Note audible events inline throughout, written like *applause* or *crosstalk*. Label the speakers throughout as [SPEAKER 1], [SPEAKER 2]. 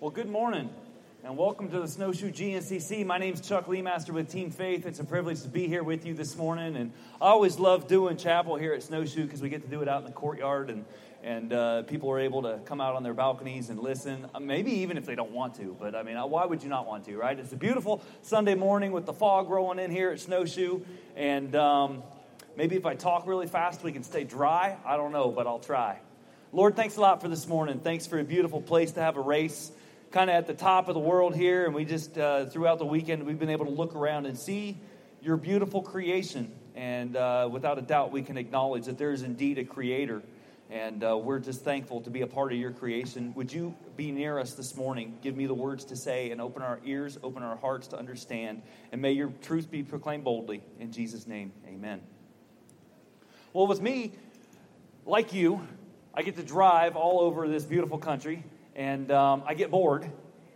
[SPEAKER 1] Well, good morning and welcome to the Snowshoe GNCC. My name is Chuck Leemaster with Team Faith. It's a privilege to be here with you this morning. And I always love doing chapel here at Snowshoe because we get to do it out in the courtyard and, and uh, people are able to come out on their balconies and listen. Uh, maybe even if they don't want to, but I mean, why would you not want to, right? It's a beautiful Sunday morning with the fog rolling in here at Snowshoe. And um, maybe if I talk really fast, we can stay dry. I don't know, but I'll try. Lord, thanks a lot for this morning. Thanks for a beautiful place to have a race kind of at the top of the world here, and we just, uh, throughout the weekend, we've been able to look around and see your beautiful creation. And uh, without a doubt, we can acknowledge that there is indeed a creator. And uh, we're just thankful to be a part of your creation. Would you be near us this morning? Give me the words to say and open our ears, open our hearts to understand. And may your truth be proclaimed boldly. In Jesus' name, amen. Well, with me, like you, I get to drive all over this beautiful country and um, I get bored,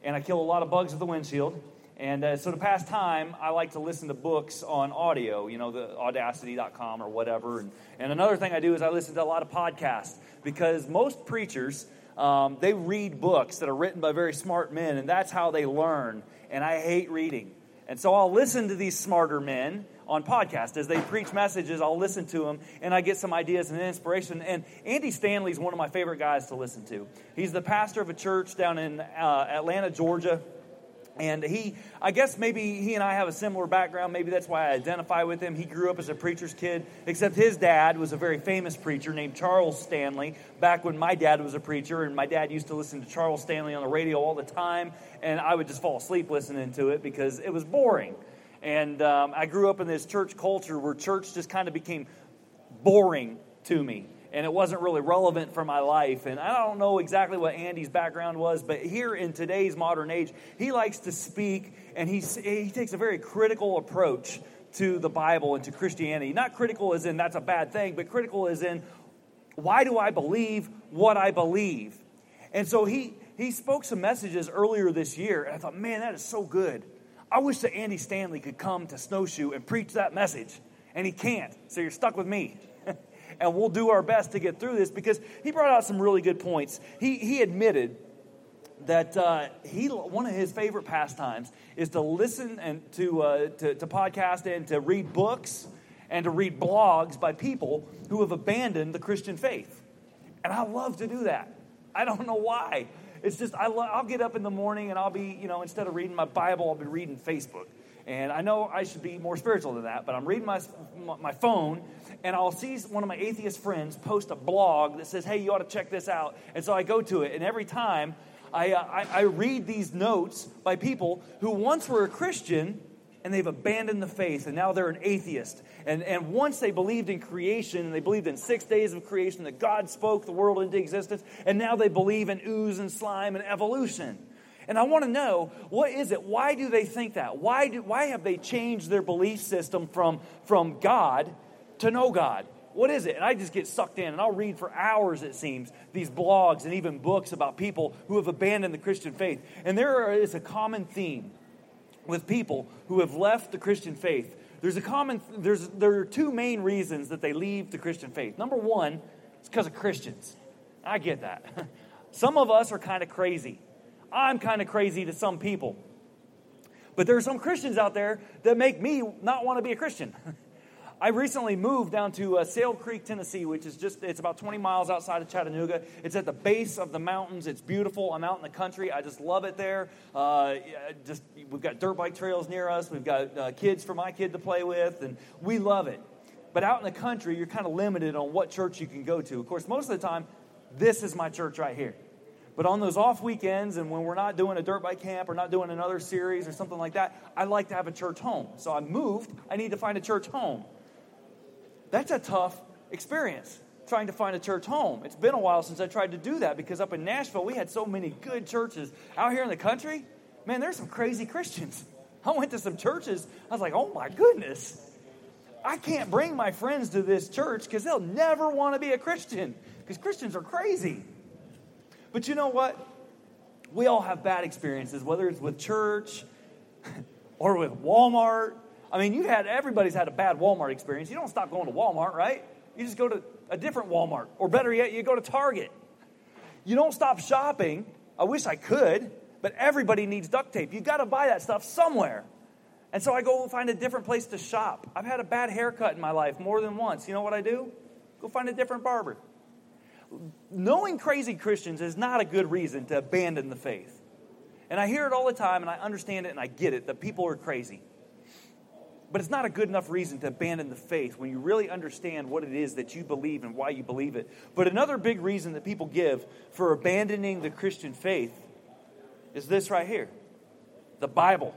[SPEAKER 1] and I kill a lot of bugs with the windshield. And uh, so to pass time, I like to listen to books on audio, you know, the audacity.com or whatever. And, and another thing I do is I listen to a lot of podcasts because most preachers, um, they read books that are written by very smart men, and that's how they learn. And I hate reading. And so I'll listen to these smarter men on podcast. As they preach messages, I'll listen to them and I get some ideas and inspiration. And Andy Stanley is one of my favorite guys to listen to. He's the pastor of a church down in uh, Atlanta, Georgia. And he, I guess maybe he and I have a similar background. Maybe that's why I identify with him. He grew up as a preacher's kid, except his dad was a very famous preacher named Charles Stanley back when my dad was a preacher. And my dad used to listen to Charles Stanley on the radio all the time. And I would just fall asleep listening to it because it was boring. And um, I grew up in this church culture where church just kind of became boring to me. And it wasn't really relevant for my life. And I don't know exactly what Andy's background was, but here in today's modern age, he likes to speak and he, he takes a very critical approach to the Bible and to Christianity. Not critical as in that's a bad thing, but critical as in why do I believe what I believe? And so he, he spoke some messages earlier this year, and I thought, man, that is so good. I wish that Andy Stanley could come to Snowshoe and preach that message, and he can't. So you're stuck with me. *laughs* and we'll do our best to get through this because he brought out some really good points. He, he admitted that uh, he one of his favorite pastimes is to listen and to, uh, to, to podcast and to read books and to read blogs by people who have abandoned the Christian faith. And I love to do that. I don't know why. It's just, I lo- I'll get up in the morning and I'll be, you know, instead of reading my Bible, I'll be reading Facebook. And I know I should be more spiritual than that, but I'm reading my, my phone and I'll see one of my atheist friends post a blog that says, hey, you ought to check this out. And so I go to it, and every time I, uh, I, I read these notes by people who once were a Christian and they've abandoned the faith and now they're an atheist. And, and once they believed in creation and they believed in six days of creation that God spoke the world into existence, and now they believe in ooze and slime and evolution. And I want to know what is it? Why do they think that? Why, do, why have they changed their belief system from, from God to no God? What is it? And I just get sucked in and I'll read for hours, it seems, these blogs and even books about people who have abandoned the Christian faith. And there is a common theme with people who have left the Christian faith. There's a common there's there are two main reasons that they leave the Christian faith. Number one, it's because of Christians. I get that. *laughs* Some of us are kind of crazy. I'm kind of crazy to some people. But there are some Christians out there that make me not want to be a Christian. *laughs* I recently moved down to uh, Sale Creek, Tennessee, which is just, it's about 20 miles outside of Chattanooga. It's at the base of the mountains. It's beautiful. I'm out in the country. I just love it there. Uh, just, we've got dirt bike trails near us. We've got uh, kids for my kid to play with, and we love it. But out in the country, you're kind of limited on what church you can go to. Of course, most of the time, this is my church right here. But on those off weekends and when we're not doing a dirt bike camp or not doing another series or something like that, I like to have a church home. So I moved. I need to find a church home. That's a tough experience trying to find a church home. It's been a while since I tried to do that because up in Nashville, we had so many good churches. Out here in the country, man, there's some crazy Christians. *laughs* I went to some churches, I was like, oh my goodness. I can't bring my friends to this church because they'll never want to be a Christian because Christians are crazy. But you know what? We all have bad experiences, whether it's with church *laughs* or with Walmart I mean, you've had, everybody's had a bad Walmart experience. You don't stop going to Walmart, right? You just go to a different Walmart. Or better yet, you go to Target. You don't stop shopping. I wish I could, but everybody needs duct tape. You've got to buy that stuff somewhere. And so I go find a different place to shop. I've had a bad haircut in my life more than once. You know what I do? Go find a different barber. Knowing crazy Christians is not a good reason to abandon the faith. And I hear it all the time and I understand it and I get it that people are crazy. But it's not a good enough reason to abandon the faith when you really understand what it is that you believe and why you believe it. But another big reason that people give for abandoning the Christian faith is this right here the Bible.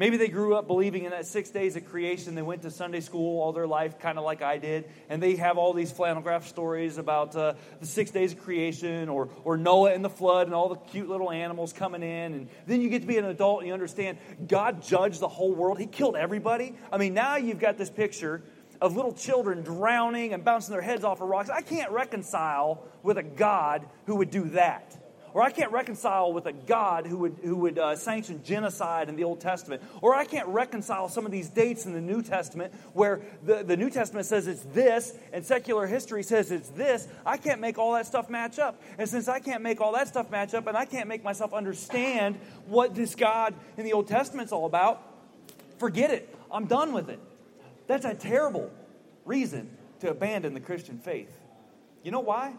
[SPEAKER 1] Maybe they grew up believing in that six days of creation. They went to Sunday school all their life, kind of like I did. And they have all these flannel graph stories about uh, the six days of creation or, or Noah and the flood and all the cute little animals coming in. And then you get to be an adult and you understand God judged the whole world. He killed everybody. I mean, now you've got this picture of little children drowning and bouncing their heads off of rocks. I can't reconcile with a God who would do that. Or I can't reconcile with a God who would, who would uh, sanction genocide in the Old Testament. Or I can't reconcile some of these dates in the New Testament where the, the New Testament says it's this and secular history says it's this. I can't make all that stuff match up. And since I can't make all that stuff match up and I can't make myself understand what this God in the Old Testament's all about, forget it. I'm done with it. That's a terrible reason to abandon the Christian faith. You know why?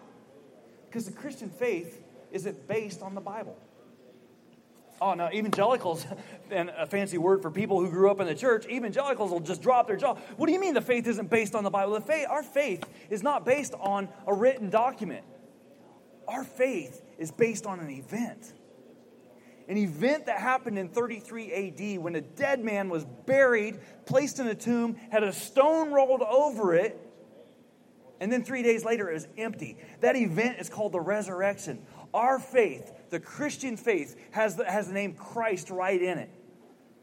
[SPEAKER 1] Because the Christian faith is it based on the Bible? Oh, no, evangelicals, *laughs* and a fancy word for people who grew up in the church, evangelicals will just drop their jaw. What do you mean the faith isn't based on the Bible? The faith, our faith is not based on a written document. Our faith is based on an event. An event that happened in 33 AD when a dead man was buried, placed in a tomb, had a stone rolled over it, and then three days later it was empty. That event is called the resurrection. Our faith, the Christian faith, has the, has the name Christ right in it.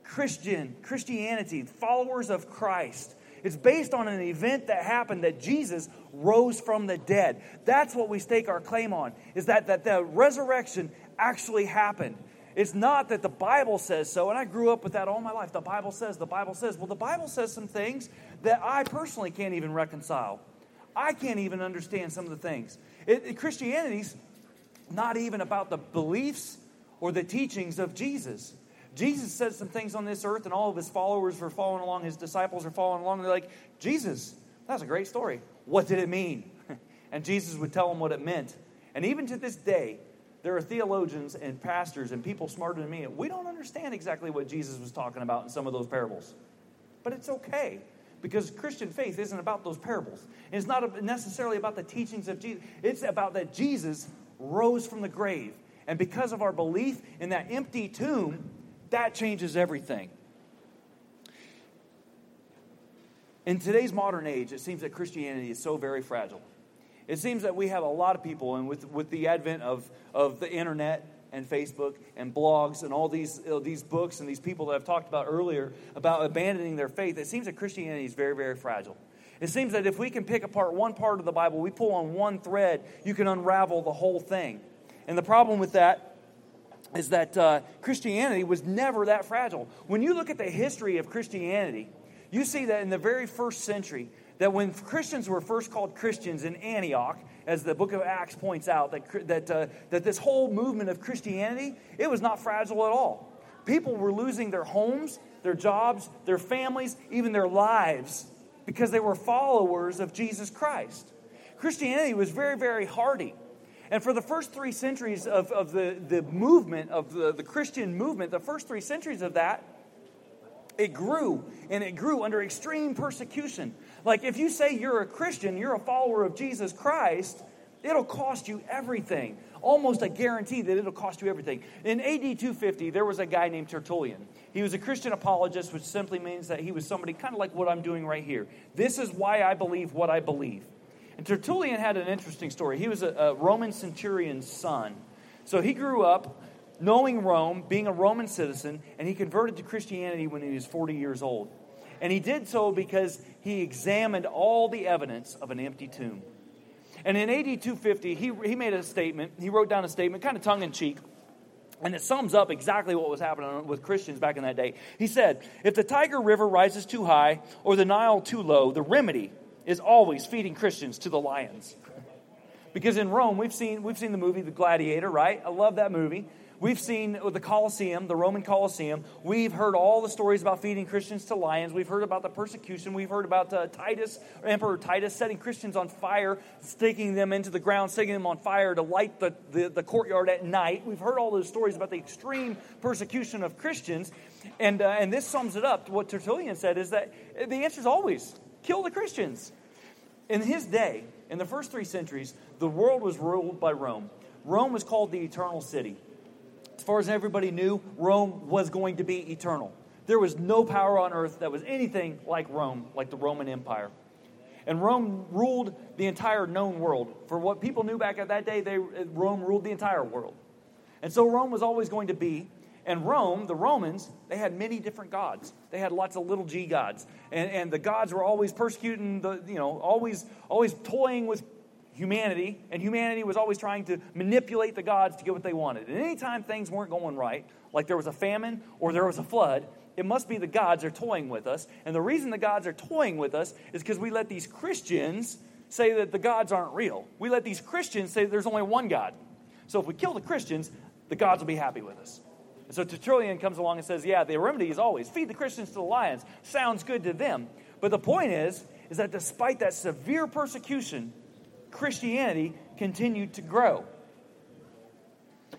[SPEAKER 1] Christian, Christianity, followers of Christ. It's based on an event that happened that Jesus rose from the dead. That's what we stake our claim on, is that, that the resurrection actually happened. It's not that the Bible says so, and I grew up with that all my life. The Bible says, the Bible says. Well, the Bible says some things that I personally can't even reconcile. I can't even understand some of the things. It, it, Christianity's not even about the beliefs or the teachings of Jesus. Jesus said some things on this earth, and all of his followers were following along, his disciples are following along. They're like, Jesus, that's a great story. What did it mean? *laughs* and Jesus would tell them what it meant. And even to this day, there are theologians and pastors and people smarter than me. We don't understand exactly what Jesus was talking about in some of those parables. But it's okay because Christian faith isn't about those parables. It's not necessarily about the teachings of Jesus. It's about that Jesus rose from the grave. And because of our belief in that empty tomb, that changes everything. In today's modern age, it seems that Christianity is so very fragile. It seems that we have a lot of people, and with, with the advent of, of the internet and Facebook and blogs and all these, uh, these books and these people that I've talked about earlier about abandoning their faith, it seems that Christianity is very, very fragile. It seems that if we can pick apart one part of the Bible, we pull on one thread, you can unravel the whole thing. And the problem with that is that uh, Christianity was never that fragile. When you look at the history of Christianity, you see that in the very first century, that when Christians were first called Christians in Antioch, as the book of Acts points out, that, that, uh, that this whole movement of Christianity, it was not fragile at all. People were losing their homes, their jobs, their families, even their lives because they were followers of Jesus Christ. Christianity was very, very hardy. And for the first three centuries of, of the, the movement, of the, the Christian movement, the first three centuries of that, it grew and it grew under extreme persecution. Like if you say you're a Christian, you're a follower of Jesus Christ, it'll cost you everything. Almost a guarantee that it'll cost you everything. In AD 250, there was a guy named Tertullian. He was a Christian apologist, which simply means that he was somebody kind of like what I'm doing right here. This is why I believe what I believe. And Tertullian had an interesting story. He was a, a Roman centurion's son. So he grew up knowing Rome, being a Roman citizen, and he converted to Christianity when he was 40 years old. And he did so because he examined all the evidence of an empty tomb. And in AD 250, he, he made a statement. He wrote down a statement, kind of tongue in cheek. And it sums up exactly what was happening with Christians back in that day. He said, If the Tiber River rises too high or the Nile too low, the remedy is always feeding Christians to the lions. because in Rome, we've seen, we've seen the movie The Gladiator, right? I love that movie. We've seen the Colosseum, the Roman Colosseum. We've heard all the stories about feeding Christians to lions. We've heard about the persecution. We've heard about uh, Titus, Emperor Titus, setting Christians on fire, sticking them into the ground, setting them on fire to light the, the, the courtyard at night. We've heard all those stories about the extreme persecution of Christians. And, uh, and this sums it up. What Tertullian said is that the answer is always kill the Christians. In his day, in the first three centuries, the world was ruled by Rome. Rome was called the eternal city far as everybody knew, Rome was going to be eternal. There was no power on earth that was anything like Rome, like the Roman Empire. And Rome ruled the entire known world. For what people knew back at that day, they, Rome ruled the entire world. And so Rome was always going to be. And Rome, the Romans, they had many different gods. They had lots of little g gods. And, and the gods were always persecuting, the, you know, always, always toying with humanity, and humanity was always trying to manipulate the gods to get what they wanted. And anytime things weren't going right, like there was a famine or there was a flood, it must be the gods are toying with us. And the reason the gods are toying with us is because we let these Christians say that the gods aren't real. We let these Christians say there's only one God. So if we kill the Christians, the gods will be happy with us. And so Tertullian comes along and says, yeah, the remedy is always feed the Christians to the lions. Sounds good to them. But the point is, is that despite that severe persecution, Christianity continued to grow.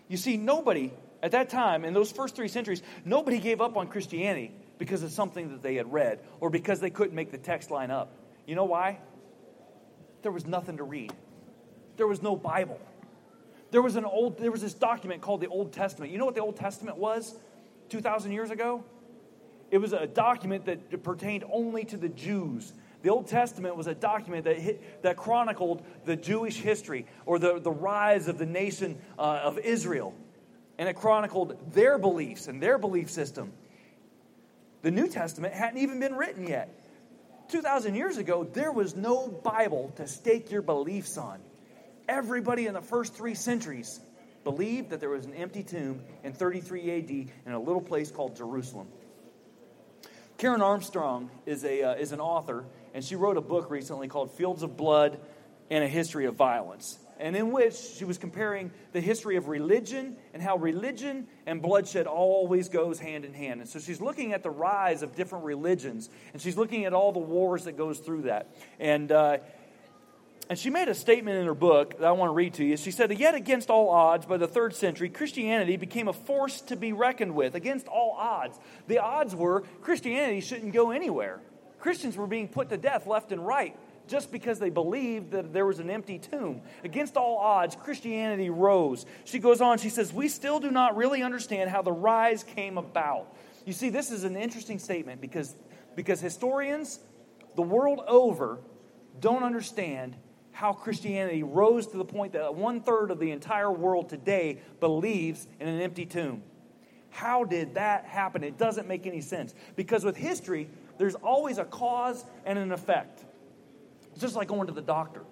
[SPEAKER 1] You see, nobody at that time, in those first three centuries, nobody gave up on Christianity because of something that they had read or because they couldn't make the text line up. You know why? There was nothing to read. There was no Bible. There was an old there was this document called the Old Testament. You know what the Old Testament was 2000 years ago? It was a document that pertained only to the Jews the Old Testament was a document that, hit, that chronicled the Jewish history or the, the rise of the nation uh, of Israel. And it chronicled their beliefs and their belief system. The New Testament hadn't even been written yet. 2,000 years ago, there was no Bible to stake your beliefs on. Everybody in the first three centuries believed that there was an empty tomb in 33 AD in a little place called Jerusalem. Karen Armstrong is, a, uh, is an author, and she wrote a book recently called Fields of Blood and a History of Violence, and in which she was comparing the history of religion and how religion and bloodshed always goes hand in hand. And so she's looking at the rise of different religions, and she's looking at all the wars that goes through that. And uh, and she made a statement in her book that I want to read to you. She said, Yet against all odds, by the third century, Christianity became a force to be reckoned with. Against all odds. The odds were Christianity shouldn't go anywhere. Christians were being put to death left and right just because they believed that there was an empty tomb. Against all odds, Christianity rose. She goes on, she says, We still do not really understand how the rise came about. You see, this is an interesting statement because, because historians the world over don't understand how Christianity rose to the point that one third of the entire world today believes in an empty tomb. How did that happen? It doesn't make any sense. Because with history, there's always a cause and an effect. It's just like going to the doctor.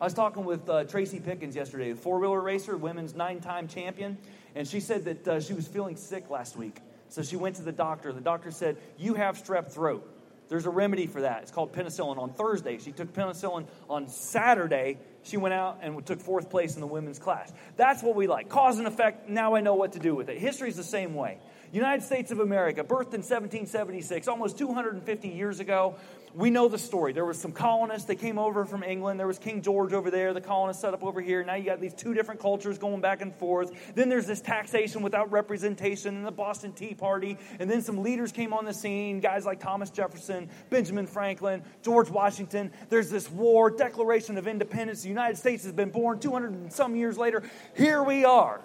[SPEAKER 1] I was talking with uh, Tracy Pickens yesterday, the four wheeler racer, women's nine time champion, and she said that uh, she was feeling sick last week. So she went to the doctor. The doctor said, You have strep throat. There's a remedy for that. It's called penicillin. On Thursday, she took penicillin. On Saturday, she went out and took fourth place in the women's class. That's what we like. Cause and effect. Now I know what to do with it. History's the same way. United States of America, birthed in 1776, almost 250 years ago we know the story. There was some colonists that came over from England. There was King George over there. The colonists set up over here. Now you got these two different cultures going back and forth. Then there's this taxation without representation and the Boston Tea Party. And then some leaders came on the scene, guys like Thomas Jefferson, Benjamin Franklin, George Washington. There's this war, Declaration of Independence. The United States has been born 200 and some years later. Here we are.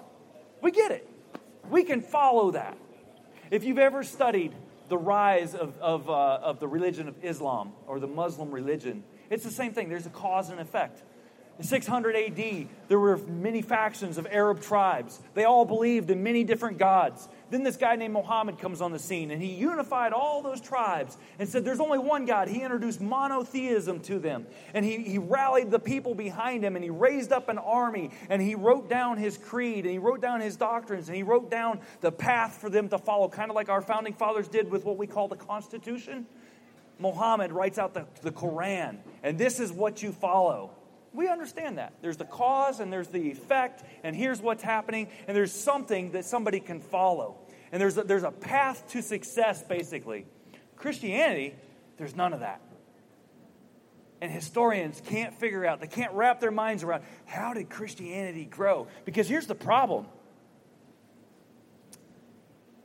[SPEAKER 1] We get it. We can follow that. If you've ever studied the rise of, of, uh, of the religion of Islam or the Muslim religion. It's the same thing, there's a cause and effect. In 600 AD, there were many factions of Arab tribes. They all believed in many different gods. Then this guy named Muhammad comes on the scene and he unified all those tribes and said there's only one God. He introduced monotheism to them. And he, he rallied the people behind him and he raised up an army and he wrote down his creed and he wrote down his doctrines and he wrote down the path for them to follow, kind of like our founding fathers did with what we call the Constitution. Muhammad writes out the, the Quran, and this is what you follow. We understand that. There's the cause and there's the effect, and here's what's happening, and there's something that somebody can follow. And there's a, there's a path to success, basically. Christianity, there's none of that. And historians can't figure out, they can't wrap their minds around how did Christianity grow? Because here's the problem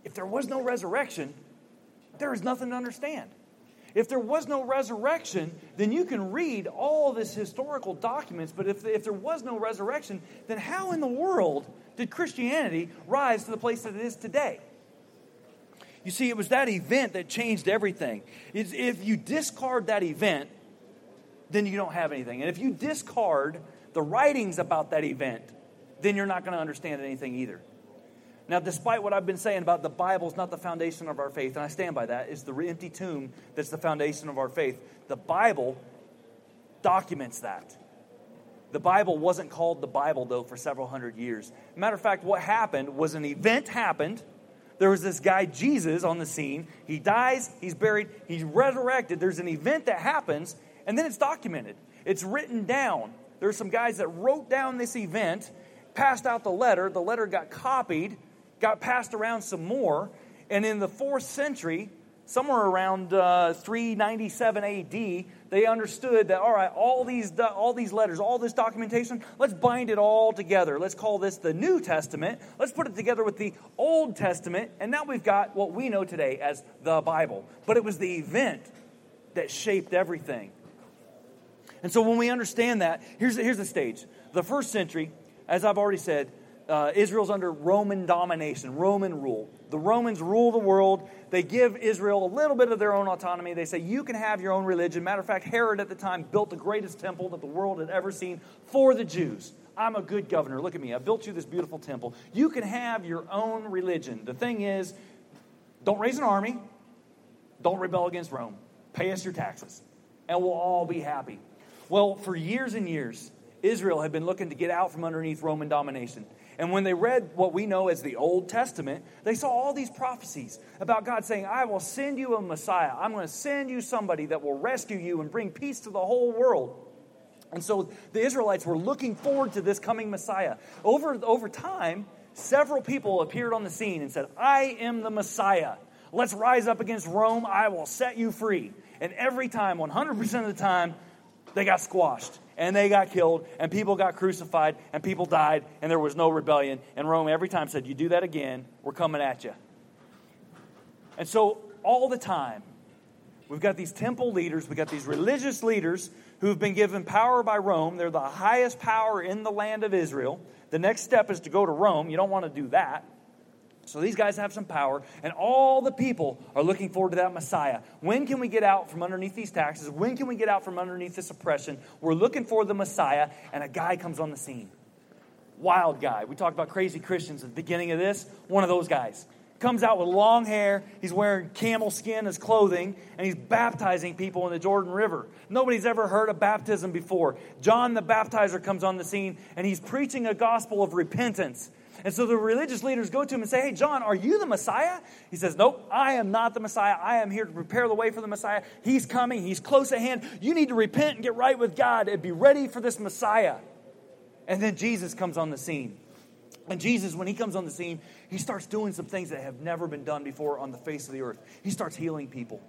[SPEAKER 1] if there was no resurrection, there is nothing to understand. If there was no resurrection, then you can read all this historical documents, but if, if there was no resurrection, then how in the world did Christianity rise to the place that it is today? You see, it was that event that changed everything. if you discard that event, then you don't have anything. And if you discard the writings about that event, then you're not going to understand anything either. Now, despite what I've been saying about the Bible is not the foundation of our faith, and I stand by that, it's the empty tomb that's the foundation of our faith. The Bible documents that. The Bible wasn't called the Bible, though, for several hundred years. Matter of fact, what happened was an event happened. There was this guy, Jesus, on the scene. He dies, he's buried, he's resurrected. There's an event that happens, and then it's documented. It's written down. There's some guys that wrote down this event, passed out the letter. The letter got copied, got passed around some more. And in the fourth century, somewhere around uh, 397 AD, they understood that, all right, all these, all these letters, all this documentation, let's bind it all together. Let's call this the New Testament. Let's put it together with the Old Testament. And now we've got what we know today as the Bible. But it was the event that shaped everything. And so when we understand that, here's, here's the stage. The first century, as I've already said, uh, Israel's under Roman domination, Roman rule. The Romans rule the world. They give Israel a little bit of their own autonomy. They say, you can have your own religion. Matter of fact, Herod at the time built the greatest temple that the world had ever seen for the Jews. I'm a good governor. Look at me. I built you this beautiful temple. You can have your own religion. The thing is, don't raise an army, don't rebel against Rome. Pay us your taxes, and we'll all be happy. Well, for years and years, Israel had been looking to get out from underneath Roman domination. And when they read what we know as the Old Testament, they saw all these prophecies about God saying, I will send you a Messiah. I'm going to send you somebody that will rescue you and bring peace to the whole world. And so the Israelites were looking forward to this coming Messiah. Over, over time, several people appeared on the scene and said, I am the Messiah. Let's rise up against Rome. I will set you free. And every time, 100% of the time, they got squashed and they got killed and people got crucified and people died and there was no rebellion. And Rome every time said, You do that again, we're coming at you. And so all the time, we've got these temple leaders, we've got these religious leaders who've been given power by Rome. They're the highest power in the land of Israel. The next step is to go to Rome. You don't want to do that. So these guys have some power, and all the people are looking forward to that Messiah. When can we get out from underneath these taxes? When can we get out from underneath this oppression? We're looking for the Messiah, and a guy comes on the scene. Wild guy. We talked about crazy Christians at the beginning of this. One of those guys. Comes out with long hair, he's wearing camel skin as clothing, and he's baptizing people in the Jordan River. Nobody's ever heard of baptism before. John the baptizer comes on the scene, and he's preaching a gospel of repentance and so the religious leaders go to him and say, Hey, John, are you the Messiah? He says, Nope, I am not the Messiah. I am here to prepare the way for the Messiah. He's coming, he's close at hand. You need to repent and get right with God and be ready for this Messiah. And then Jesus comes on the scene. And Jesus, when he comes on the scene, he starts doing some things that have never been done before on the face of the earth. He starts healing people.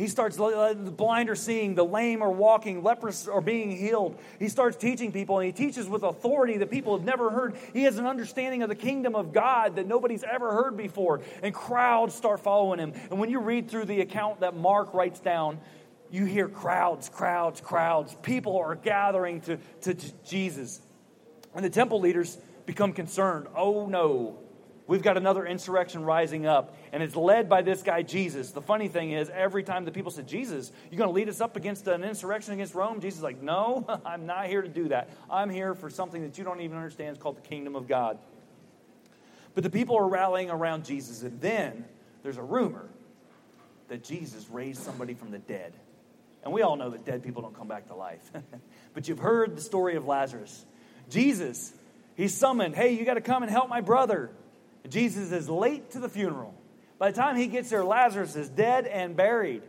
[SPEAKER 1] He starts, the blind are seeing, the lame are walking, lepers are being healed. He starts teaching people, and he teaches with authority that people have never heard. He has an understanding of the kingdom of God that nobody's ever heard before, and crowds start following him. And when you read through the account that Mark writes down, you hear crowds, crowds, crowds. People are gathering to, to, to Jesus. And the temple leaders become concerned. Oh no, We've got another insurrection rising up, and it's led by this guy, Jesus. The funny thing is, every time the people said, Jesus, you're going to lead us up against an insurrection against Rome? Jesus is like, No, *laughs* I'm not here to do that. I'm here for something that you don't even understand. It's called the kingdom of God. But the people are rallying around Jesus, and then there's a rumor that Jesus raised somebody from the dead. And we all know that dead people don't come back to life. *laughs* but you've heard the story of Lazarus. Jesus, he's summoned, Hey, you got to come and help my brother. Jesus is late to the funeral. By the time he gets there, Lazarus is dead and buried.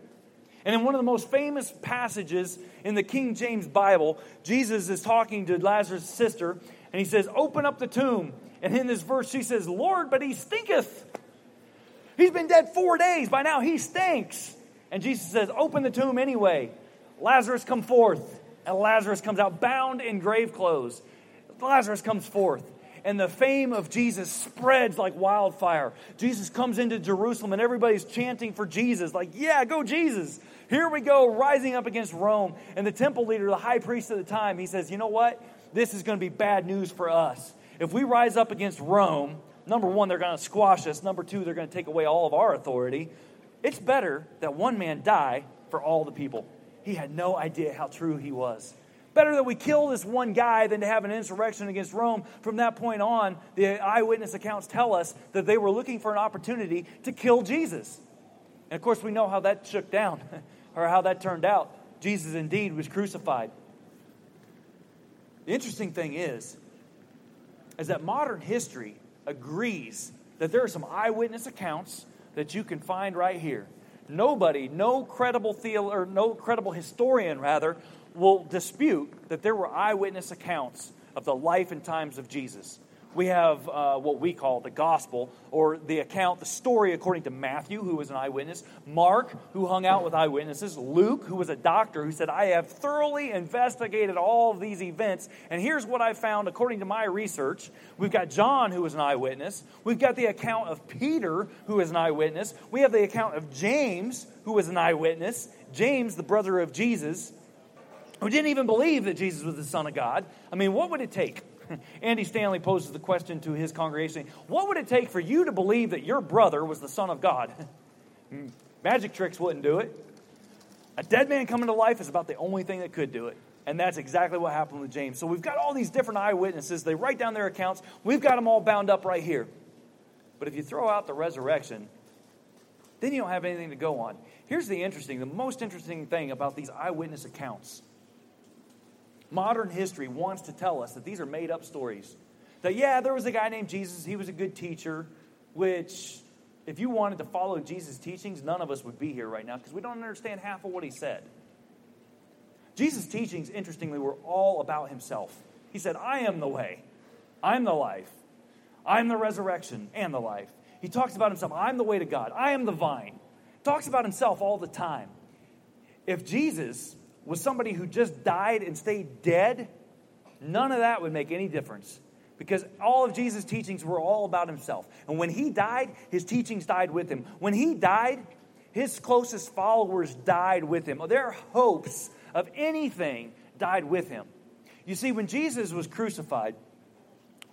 [SPEAKER 1] And in one of the most famous passages in the King James Bible, Jesus is talking to Lazarus' sister, and he says, Open up the tomb. And in this verse, she says, Lord, but he stinketh. He's been dead four days. By now, he stinks. And Jesus says, Open the tomb anyway. Lazarus, come forth. And Lazarus comes out bound in grave clothes. Lazarus comes forth and the fame of Jesus spreads like wildfire. Jesus comes into Jerusalem and everybody's chanting for Jesus, like, yeah, go Jesus. Here we go, rising up against Rome. And the temple leader, the high priest at the time, he says, you know what? This is going to be bad news for us. If we rise up against Rome, number one, they're going to squash us. Number two, they're going to take away all of our authority. It's better that one man die for all the people. He had no idea how true he was. Better that we kill this one guy than to have an insurrection against Rome. From that point on, the eyewitness accounts tell us that they were looking for an opportunity to kill Jesus. And of course, we know how that shook down, *laughs* or how that turned out. Jesus indeed was crucified. The interesting thing is, is that modern history agrees that there are some eyewitness accounts that you can find right here. Nobody, no credible theolo- or no credible historian rather, will dispute that there were eyewitness accounts of the life and times of Jesus. We have uh, what we call the gospel, or the account, the story according to Matthew, who was an eyewitness, Mark, who hung out with eyewitnesses, Luke, who was a doctor, who said, I have thoroughly investigated all of these events, and here's what I found according to my research. We've got John, who was an eyewitness. We've got the account of Peter, who was an eyewitness. We have the account of James, who was an eyewitness. James, the brother of Jesus who didn't even believe that Jesus was the Son of God. I mean, what would it take? *laughs* Andy Stanley poses the question to his congregation What would it take for you to believe that your brother was the Son of God? *laughs* Magic tricks wouldn't do it. A dead man coming to life is about the only thing that could do it. And that's exactly what happened with James. So we've got all these different eyewitnesses. They write down their accounts. We've got them all bound up right here. But if you throw out the resurrection, then you don't have anything to go on. Here's the interesting, the most interesting thing about these eyewitness accounts Modern history wants to tell us that these are made up stories. That, yeah, there was a guy named Jesus, he was a good teacher, which, if you wanted to follow Jesus' teachings, none of us would be here right now because we don't understand half of what he said. Jesus' teachings, interestingly, were all about himself. He said, I am the way, I'm the life, I'm the resurrection and the life. He talks about himself, I'm the way to God, I am the vine. Talks about himself all the time. If Jesus was somebody who just died and stayed dead, none of that would make any difference because all of Jesus' teachings were all about himself. And when he died, his teachings died with him. When he died, his closest followers died with him. Their hopes of anything died with him. You see, when Jesus was crucified,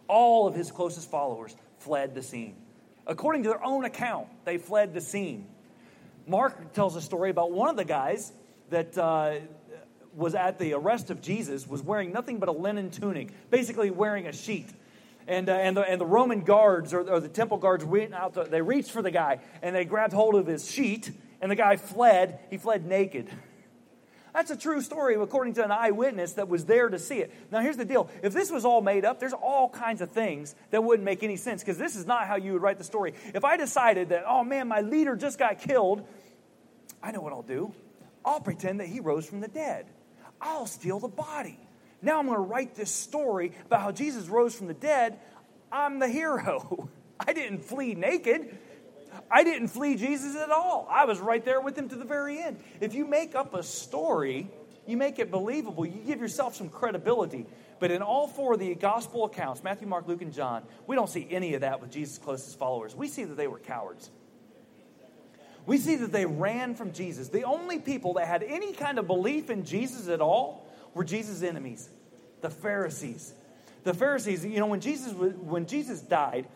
[SPEAKER 1] all of his closest followers fled the scene. According to their own account, they fled the scene. Mark tells a story about one of the guys that uh, was at the arrest of Jesus was wearing nothing but a linen tunic, basically wearing a sheet. And, uh, and, the, and the Roman guards or, or the temple guards went out, to, they reached for the guy and they grabbed hold of his sheet, and the guy fled. He fled naked. That's a true story according to an eyewitness that was there to see it. Now, here's the deal if this was all made up, there's all kinds of things that wouldn't make any sense because this is not how you would write the story. If I decided that, oh man, my leader just got killed, I know what I'll do. I'll pretend that he rose from the dead. I'll steal the body. Now I'm going to write this story about how Jesus rose from the dead. I'm the hero. *laughs* I didn't flee naked. I didn't flee Jesus at all. I was right there with him to the very end. If you make up a story, you make it believable, you give yourself some credibility. But in all four of the gospel accounts Matthew, Mark, Luke, and John we don't see any of that with Jesus' closest followers. We see that they were cowards we see that they ran from Jesus. The only people that had any kind of belief in Jesus at all were Jesus' enemies, the Pharisees. The Pharisees, you know, when Jesus, when Jesus died,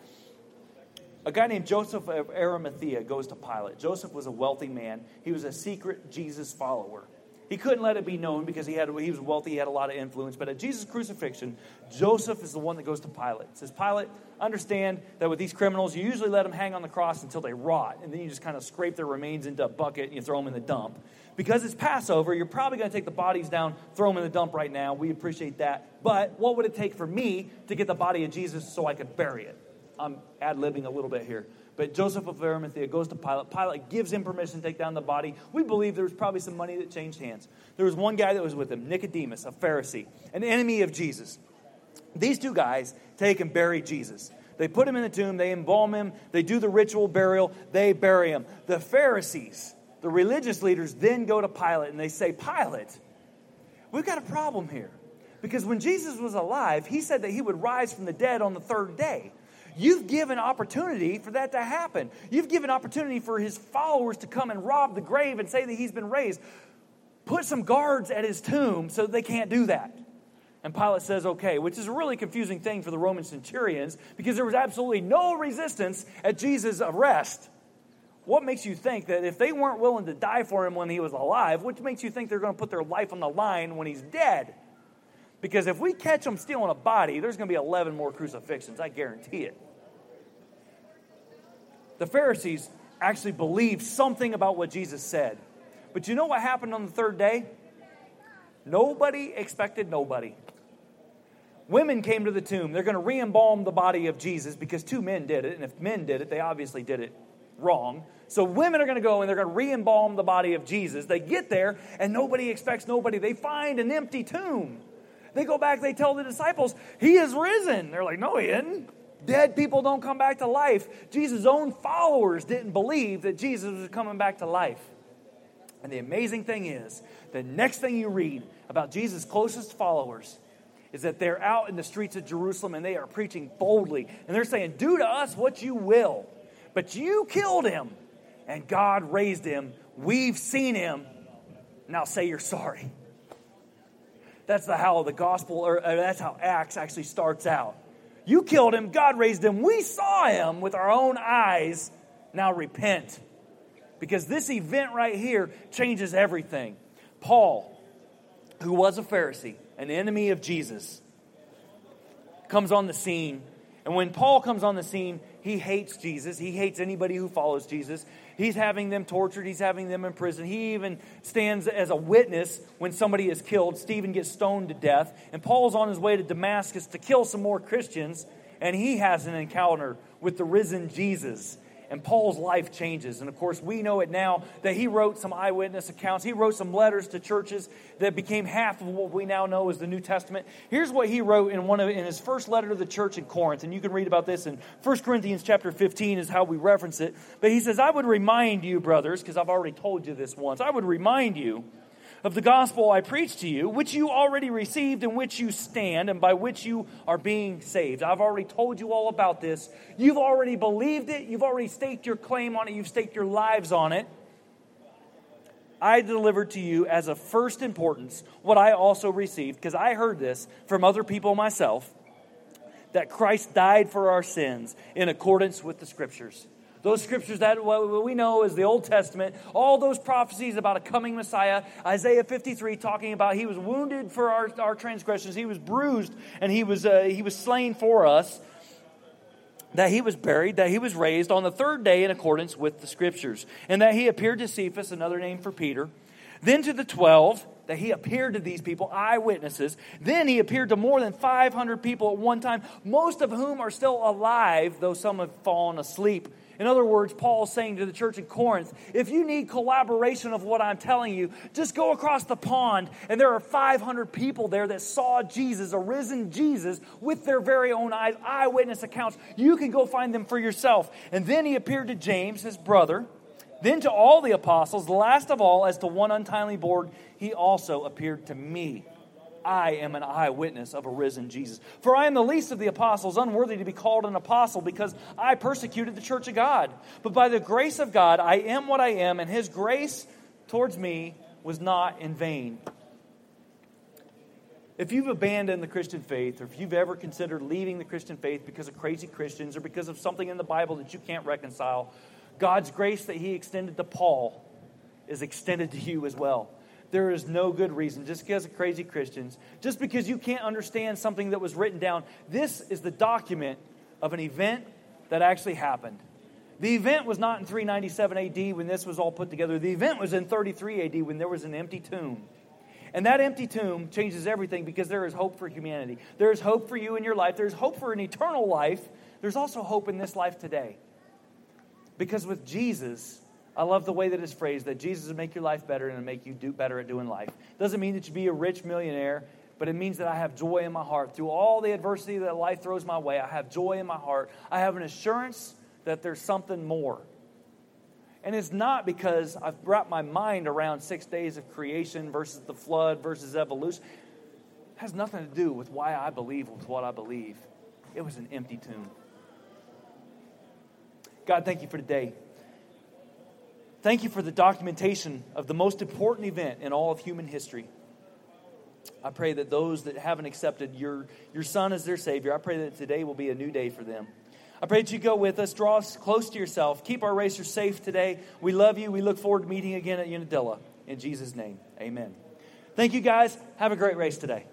[SPEAKER 1] a guy named Joseph of Arimathea goes to Pilate. Joseph was a wealthy man. He was a secret Jesus follower. He couldn't let it be known because he, had, he was wealthy, he had a lot of influence. But at Jesus' crucifixion, Joseph is the one that goes to Pilate. Says, Pilate, understand that with these criminals, you usually let them hang on the cross until they rot, and then you just kind of scrape their remains into a bucket and you throw them in the dump. Because it's Passover, you're probably going to take the bodies down, throw them in the dump right now. We appreciate that. But what would it take for me to get the body of Jesus so I could bury it? I'm ad libbing a little bit here. But Joseph of Arimathea goes to Pilate. Pilate gives him permission to take down the body. We believe there was probably some money that changed hands. There was one guy that was with him, Nicodemus, a Pharisee, an enemy of Jesus. These two guys take and bury Jesus. They put him in the tomb, they embalm him, they do the ritual burial, they bury him. The Pharisees, the religious leaders, then go to Pilate and they say, Pilate, we've got a problem here. Because when Jesus was alive, he said that he would rise from the dead on the third day. You've given opportunity for that to happen. You've given opportunity for his followers to come and rob the grave and say that he's been raised. Put some guards at his tomb so they can't do that. And Pilate says, okay, which is a really confusing thing for the Roman centurions because there was absolutely no resistance at Jesus' arrest. What makes you think that if they weren't willing to die for him when he was alive, which makes you think they're going to put their life on the line when he's dead? Because if we catch them stealing a body, there's going to be 11 more crucifixions. I guarantee it. The Pharisees actually believed something about what Jesus said. But you know what happened on the third day? Nobody expected nobody. Women came to the tomb. They're going to re embalm the body of Jesus because two men did it. And if men did it, they obviously did it wrong. So women are going to go and they're going to re embalm the body of Jesus. They get there and nobody expects nobody. They find an empty tomb. They go back, they tell the disciples, He is risen. They're like, No, He isn't. Dead people don't come back to life. Jesus' own followers didn't believe that Jesus was coming back to life. And the amazing thing is, the next thing you read about Jesus' closest followers is that they're out in the streets of Jerusalem and they are preaching boldly. And they're saying, Do to us what you will. But you killed him, and God raised him. We've seen him. Now say you're sorry. That's the how the gospel, or uh, that's how Acts actually starts out. You killed him, God raised him. We saw him with our own eyes. Now repent. Because this event right here changes everything. Paul, who was a Pharisee, an enemy of Jesus, comes on the scene. And when Paul comes on the scene, he hates Jesus. He hates anybody who follows Jesus. He's having them tortured, he's having them in prison. He even stands as a witness when somebody is killed. Stephen gets stoned to death, and Paul's on his way to Damascus to kill some more Christians, and he has an encounter with the risen Jesus and Paul's life changes. And of course, we know it now that he wrote some eyewitness accounts. He wrote some letters to churches that became half of what we now know as the New Testament. Here's what he wrote in one of in his first letter to the church in Corinth, and you can read about this in 1 Corinthians chapter 15 is how we reference it. But he says, "I would remind you, brothers, because I've already told you this once. I would remind you of the gospel I preached to you, which you already received, in which you stand, and by which you are being saved. I've already told you all about this. You've already believed it. You've already staked your claim on it. You've staked your lives on it. I delivered to you as of first importance what I also received, because I heard this from other people myself that Christ died for our sins in accordance with the scriptures those scriptures that what we know is the Old Testament, all those prophecies about a coming Messiah, Isaiah 53 talking about he was wounded for our, our transgressions, he was bruised, and he was, uh, he was slain for us, that he was buried, that he was raised on the third day in accordance with the scriptures, and that he appeared to Cephas, another name for Peter, then to the twelve, that he appeared to these people, eyewitnesses. Then he appeared to more than 500 people at one time, most of whom are still alive, though some have fallen asleep. In other words, Paul is saying to the church in Corinth, if you need collaboration of what I'm telling you, just go across the pond, and there are 500 people there that saw Jesus, a risen Jesus, with their very own eyes, eyewitness accounts. You can go find them for yourself. And then he appeared to James, his brother, then to all the apostles, last of all, as to one untimely born, he also appeared to me. I am an eyewitness of a risen Jesus. For I am the least of the apostles, unworthy to be called an apostle, because I persecuted the church of God. But by the grace of God, I am what I am, and his grace towards me was not in vain. If you've abandoned the Christian faith, or if you've ever considered leaving the Christian faith because of crazy Christians or because of something in the Bible that you can't reconcile, God's grace that He extended to Paul is extended to you as well there is no good reason, just because of crazy Christians, just because you can't understand something that was written down. This is the document of an event that actually happened. The event was not in 397 AD when this was all put together. The event was in 33 AD when there was an empty tomb. And that empty tomb changes everything because there is hope for humanity. There is hope for you in your life. There's hope for an eternal life there's also hope in this life today. Because with Jesus, I love the way that it's phrased that Jesus will make your life better and make you do better at doing life. Doesn't mean that you be a rich millionaire, but it means that I have joy in my heart. Through all the adversity that life throws my way, I have joy in my heart. I have an assurance that there's something more. And it's not because I've wrapped my mind around six days of creation versus the flood versus evolution. It has nothing to do with why I believe with what I believe. It was an empty tomb. God, thank you for today. Thank you for the documentation of the most important event in all of human history. I pray that those that haven't accepted your, your Son as their Savior, I pray that today will be a new day for them. I pray that you go with us, draw us close to yourself, keep our racers safe today. We love you. We look forward to meeting again at Unadilla. In Jesus' name, amen. Thank you guys. Have a great race today.